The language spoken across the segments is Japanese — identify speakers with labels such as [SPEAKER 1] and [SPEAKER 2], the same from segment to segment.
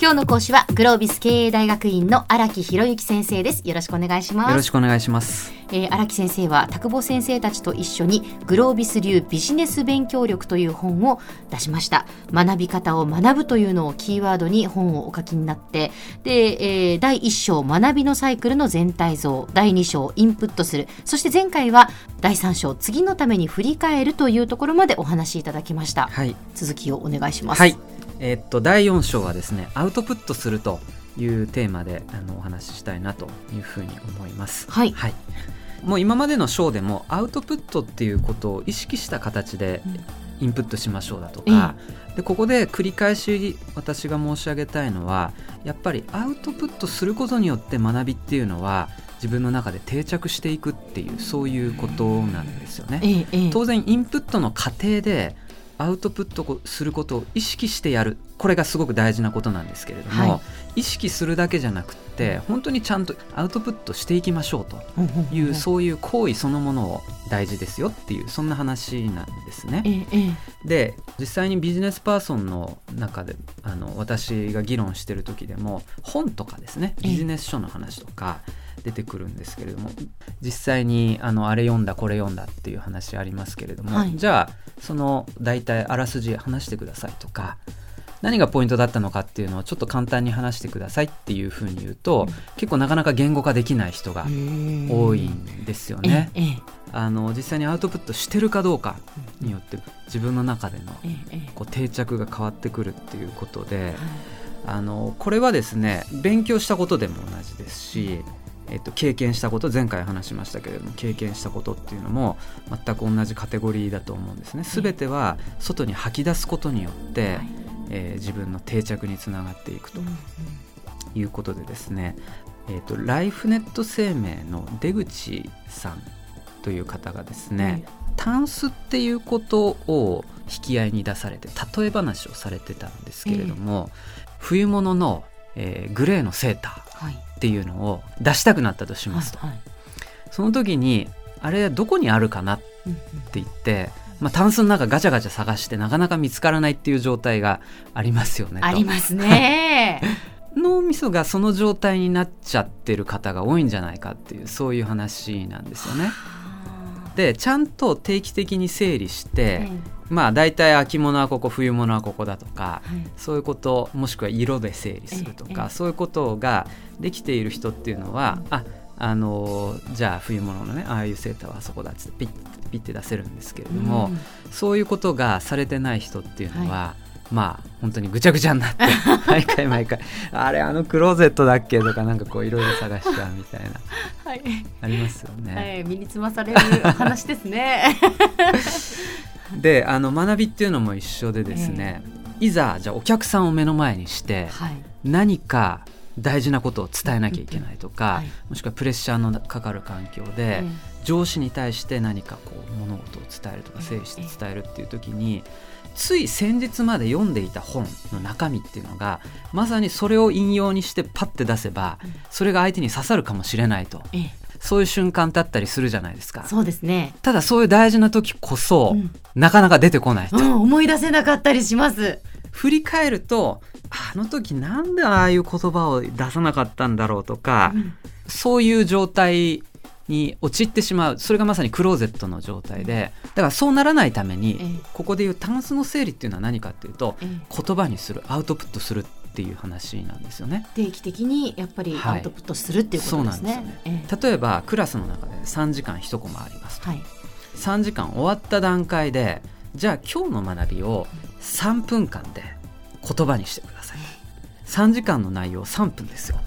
[SPEAKER 1] 今日の講師はグロービス経営大学院の荒木博之先生です。よろしくお願いします。
[SPEAKER 2] よろしくお願いします。
[SPEAKER 1] えー、荒木先生は田久保先生たちと一緒にグロービス流ビジネス勉強力という本を出しました。学び方を学ぶというのをキーワードに本をお書きになってで、えー、第1章学びのサイクルの全体像第2章インプットする。そして前回は第3章次のために振り返るというところまでお話しいただきました、はい、続きをお願いします。
[SPEAKER 2] はいえー、っと第4章はですねアウトプットするというテーマであのお話ししたいなというふうに思います。
[SPEAKER 1] はい、はい。
[SPEAKER 2] もう今までの章でもアウトプットっていうことを意識した形でインプットしましょうだとか、うん、でここで繰り返し私が申し上げたいのはやっぱりアウトプットすることによって学びっていうのは自分の中で定着していくっていうそういうことなんですよね。当然インプットの過程でアウトプットすることを意識してやる。これがすごく大事なことなんですけれども、はい、意識するだけじゃなくて本当にちゃんとアウトプットしていきましょうという、そういう行為そのものを大事ですよっていうそんな話なんですね。ええ、で実際にビジネスパーソンの中であの私が議論してる時でも本とかですねビジネス書の話とか、え出てくるんですけれども実際にあのあれ読んだこれ読んだっていう話ありますけれども、はい、じゃあその大体あらすじ話してくださいとか何がポイントだったのかっていうのをちょっと簡単に話してくださいっていうふうに言うと、うん、結構なかなか言語化できない人が多いんですよね。あの実際にアウトプットしてるかどうかによって自分の中でのこう定着が変わってくるっていうことで、あのこれはですね勉強したことでも同じですしえっと、経験したこと前回話しましたけれども経験したことっていうのも全く同じカテゴリーだと思うんですね。全ては外に吐き出すことによって、はい、えー、自分の定着につながっていくということでですね、えっと、ライフネット生命の出口さんという方がですね、タンスっていうことを引き合いに出されて例え話をされてたんですけれども、えー、冬物の、えー、グレーのセーター、はいっていうのを出したくなったとしますと、はいはい、その時にあれどこにあるかなって言って、まあ、タンスの中ガチャガチャ探してなかなか見つからないっていう状態がありますよね
[SPEAKER 1] ありますね。
[SPEAKER 2] 脳みそがその状態になっちゃってる方が多いんじゃないかっていうそういう話なんですよね。でちゃんと定期的に整理して、まあ大体秋物はここ冬物はここだとか、はい、そういうこともしくは色で整理するとか、そういうことができている人っていうのは、うん、ああのじゃあ冬物のねああいうセーターはあそこだっつってピッピッて出せるんですけれども、うん、そういうことがされてない人っていうのは、はい、まあ本当にぐちゃぐちゃになって 毎回毎回あれあのクローゼットだっけとかなんかこういろいろ探しちゃうみたいな、はい、ありますよね。
[SPEAKER 1] はい、身につまされる話ですね。
[SPEAKER 2] であの学びっていうのも一緒でですね、えー、いざじゃあお客さんを目の前にして、はい、何か大事なことを伝えなきゃいけないとか、はい、もしくはプレッシャーのかかる環境で、上司に対して何かこう物事を伝えるとか整理して伝えるっていう時に、つい先日まで読んでいた本の中身っていうのがまさにそれを引用にしてパッて出せば、それが相手に刺さるかもしれないと。そういう瞬間だったりするじゃないですか。
[SPEAKER 1] そうですね。
[SPEAKER 2] ただそういう大事な時こそ、うん、なかなか出てこないと、うん、
[SPEAKER 1] 思い出せなかったりします。
[SPEAKER 2] 振り返ると、あの時なんでああいう言葉を出さなかったんだろうとか、うん、そういう状態に陥ってしまう。それがまさにクローゼットの状態で。だからそうならないために、ここでいうタンスの整理っていうのは何かっていうと、言葉にする。アウトプットするっていう話なんですよね。
[SPEAKER 1] 定期的にやっぱりアウトプットするっていうことですね。はい、す
[SPEAKER 2] ね例えばクラスの中で3時間1コマありますと、はい、3時間終わった段階でじゃあ今日の学びを3分間で言葉にしてください。3時間の内容3分ですよ。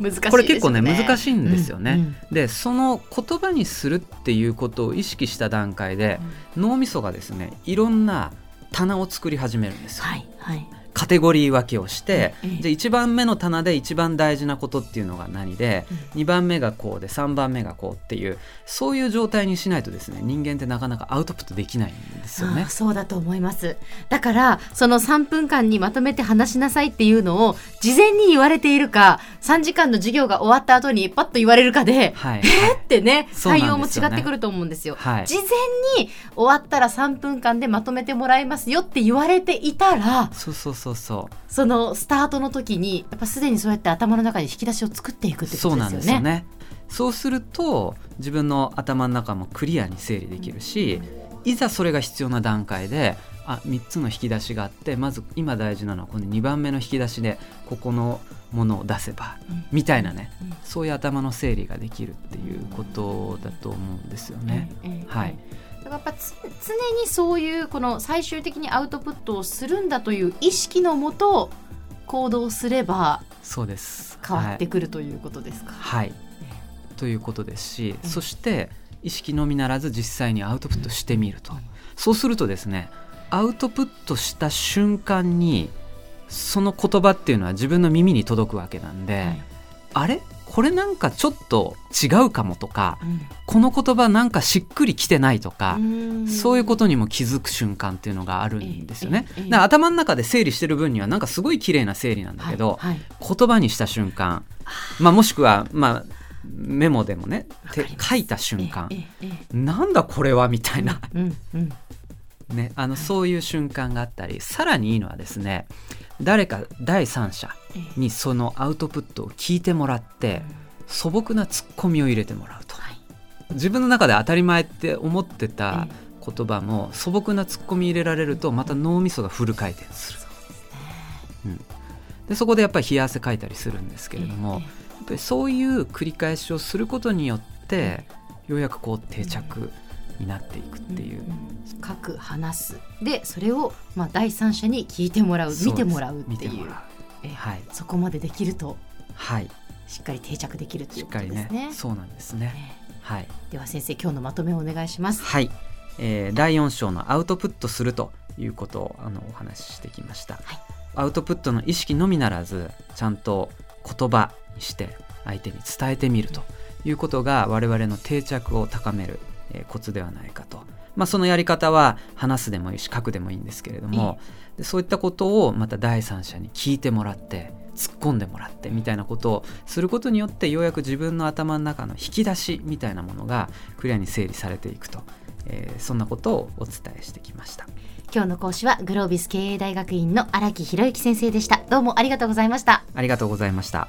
[SPEAKER 1] 難しい、
[SPEAKER 2] ね、これ結構ね難しいんですよね。うんうん、でその言葉にするっていうことを意識した段階で、うん、脳みそがですねいろんな棚を作り始めるんですよ。はいはい、カテゴリー分けをして、じゃあ1番目の棚で一番大事なことっていうのが何で、うん、2番目がこうで3番目がこうっていうそういう状態にしないとですね人間ってなかなかアウトプットできないんですよね。
[SPEAKER 1] そうだと思います。だからその3分間にまとめて話しなさいっていうのを事前に言われているか3時間の授業が終わった後にパッと言われるかで、はい、えー、ってね対応も違ってくると思うんですよ。はい、事前に終わったら3分間でまとめてもらいますよって言われていたら
[SPEAKER 2] そうそうそうそうそう。
[SPEAKER 1] そのスタートの時にやっぱすでにそうやって頭の中で引き出しを作っていくってことですよね。
[SPEAKER 2] そうなんですよね。そうすると自分の頭の中もクリアに整理できるし、いざそれが必要な段階であ3つの引き出しがあってまず今大事なのはこの2番目の引き出しでここのものを出せば
[SPEAKER 1] うん
[SPEAKER 2] みたいなね。
[SPEAKER 1] うん
[SPEAKER 2] そういう頭の整理ができるっていうことだと思うんですよね。
[SPEAKER 1] ええ
[SPEAKER 2] はい
[SPEAKER 1] だからやっぱつ常にそういうこの最終的にアウトプットをするんだという意識のもと行動すれば
[SPEAKER 2] そうです。
[SPEAKER 1] 変わって
[SPEAKER 2] はい
[SPEAKER 1] くるということですか？
[SPEAKER 2] はい、ということですし、
[SPEAKER 1] うん
[SPEAKER 2] そして意識のみならず実際にアウトプットしてみると、そうするとですねアウトプットした瞬間にその言葉っていうのは自分の耳に届くわけなんで、
[SPEAKER 1] はい。
[SPEAKER 2] あれ？これなんかちょっと違うかもとか
[SPEAKER 1] うん。
[SPEAKER 2] この言葉なんかしっくりきてないとか、
[SPEAKER 1] うん。
[SPEAKER 2] そういうことにも気づく瞬間っていうのがあるんですよね。
[SPEAKER 1] ええええ
[SPEAKER 2] だから頭の中で整理してる分にはなんかすごい綺麗な整理なんだけど、
[SPEAKER 1] はいはい。
[SPEAKER 2] 言葉にした瞬間、まあ、もしくは、まあ、メモでもね書いた瞬間、なんだこれはみたいな、
[SPEAKER 1] うんうん
[SPEAKER 2] ね、あのそういう瞬間があったりさらにいいのはですね誰か第三者
[SPEAKER 1] ええ。
[SPEAKER 2] にそのアウトプットを聞いてもらって素朴なツッコミを入れてもらうと。
[SPEAKER 1] はい。
[SPEAKER 2] 自分の中で当たり前って思ってた
[SPEAKER 1] え
[SPEAKER 2] 言葉も素朴なツッコミ入れられるとまた脳みそがフル回転する。でそこでやっぱり冷や汗かいたりするんですけれども、
[SPEAKER 1] ええ。
[SPEAKER 2] やっぱりそういう繰り返しをすることによってようやくこう定着になっていくっていう、
[SPEAKER 1] んん書く話す。でそれをまあ第三者に聞いてもらう。見てもらうっていう。ええ
[SPEAKER 2] はい。
[SPEAKER 1] そこまでできると。
[SPEAKER 2] はい。
[SPEAKER 1] しっかり定着できるってい
[SPEAKER 2] しっ
[SPEAKER 1] うこと
[SPEAKER 2] かりね。
[SPEAKER 1] ですね。
[SPEAKER 2] そうなんですね。
[SPEAKER 1] え
[SPEAKER 2] はい、
[SPEAKER 1] えでは先生今日のまとめをお願いします。
[SPEAKER 2] はい。えー第4章のアウトプットするということをあのお話ししてきました、
[SPEAKER 1] はい。
[SPEAKER 2] アウトプットの意識のみならずちゃんと言葉にして相手に伝えてみるということが我々の定着を高める、えーコツではないかと、まあ、そのやり方は話すでもいいし書くでもいいんですけれども、でそういったことをまた第三者に聞いてもらって突っ込んでもらってみたいなことをすることによってようやく自分の頭の中の引き出しみたいなものがクリアに整理されていくと、えーそんなことをお伝えしてきました。
[SPEAKER 1] 今日の講師はグロービス経営大学院の荒木博之先生でした。どうもありがとうございました。
[SPEAKER 2] ありがとうございました。